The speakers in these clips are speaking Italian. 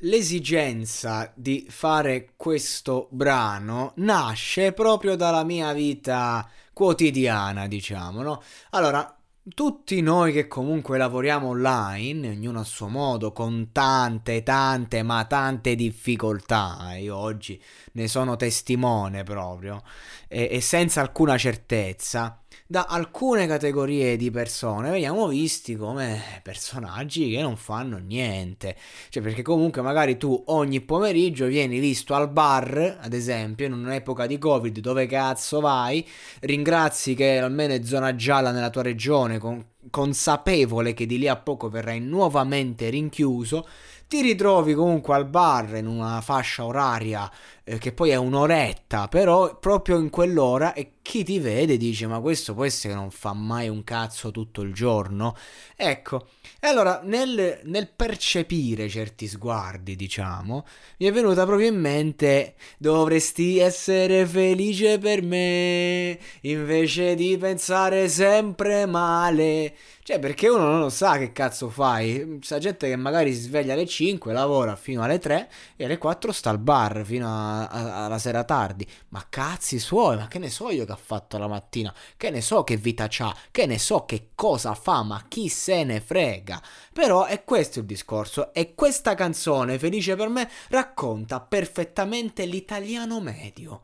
L'esigenza di fare questo brano nasce proprio dalla mia vita quotidiana, diciamo, no? Allora, tutti noi che comunque lavoriamo online, ognuno a suo modo, con tante, tante, ma tante difficoltà, io oggi ne sono testimone proprio, e, e senza alcuna certezza, da alcune categorie di persone veniamo visti come personaggi che non fanno niente. Cioè, perché comunque magari tu ogni pomeriggio vieni visto al bar, ad esempio, in un'epoca di Covid, dove cazzo vai, ringrazi che almeno è zona gialla nella tua regione, con- consapevole che di lì a poco verrai nuovamente rinchiuso ti ritrovi comunque al bar in una fascia oraria eh, che poi è un'oretta, però proprio in quell'ora e chi ti vede dice ma questo può essere che non fa mai un cazzo tutto il giorno? Ecco, e allora nel, nel percepire certi sguardi, diciamo, mi è venuta proprio in mente dovresti essere felice per me invece di pensare sempre male. Cioè, perché uno non lo sa che cazzo fai. C'è gente che magari si sveglia alle 5, lavora fino alle 3 e alle 4 sta al bar fino a, alla sera tardi. Ma cazzi suoi, ma che ne so io che ha fatto la mattina? Che ne so che vita c'ha? Che ne so che cosa fa? Ma chi se ne frega? Però è questo il discorso. E questa canzone, Felice per me, racconta perfettamente l'italiano medio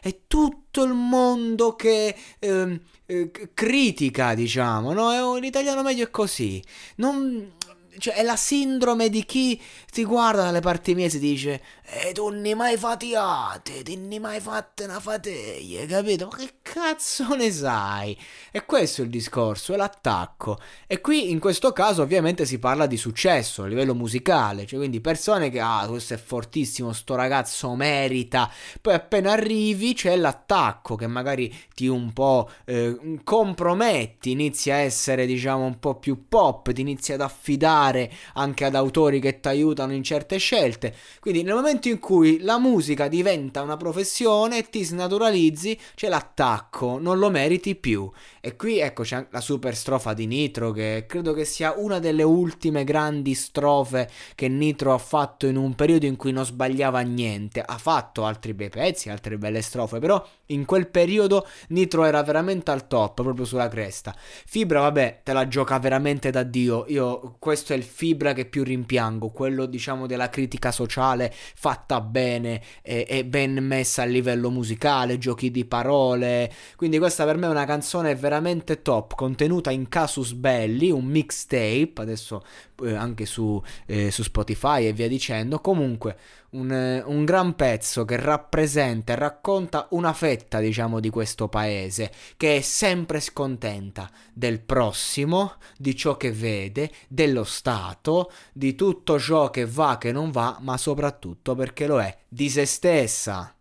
è tutto il mondo che eh, eh, critica, diciamo, no? L'italiano medio è così. Non, cioè, è la sindrome di chi ti guarda dalle parti mie e si dice E tu non mai fatiate, ti ne mai fatte una fateglia, capito? Ma che cazzo ne sai? E questo è il discorso, è l'attacco. E qui in questo caso ovviamente si parla di successo a livello musicale, cioè quindi persone che, ah, questo è fortissimo, sto ragazzo merita. Poi appena arrivi c'è l'attacco che magari ti un po' eh, comprometti, inizi a essere diciamo un po' più pop, ti inizi ad affidare anche ad autori che ti aiutano in certe scelte. Quindi nel momento in cui la musica diventa una professione e ti snaturalizzi, c'è l'attacco, non lo meriti più. E qui ecco c'è la super strofa di Nitro che credo che sia una delle ultime grandi strofe che Nitro ha fatto in un periodo in cui non sbagliava niente. Ha fatto altri bei pezzi, altre belle strofe, però in quel periodo Nitro era veramente al top, proprio sulla cresta. Fibra, vabbè, te la gioca veramente da Dio. Io questo è il Fibra che più rimpiango, quello diciamo della critica sociale fatta bene e, e ben messa a livello musicale, giochi di parole. Quindi questa per me è una canzone veramente top, contenuta in casus belli, un mixtape, adesso eh, anche su, eh, su Spotify e via dicendo. Comunque un, eh, un, gran pezzo che rappresenta e racconta una fetta, diciamo, di questo paese che è sempre scontenta del prossimo, di ciò che vede, dello Stato, di tutto ciò che va, che non va, ma soprattutto perché lo è di se stessa.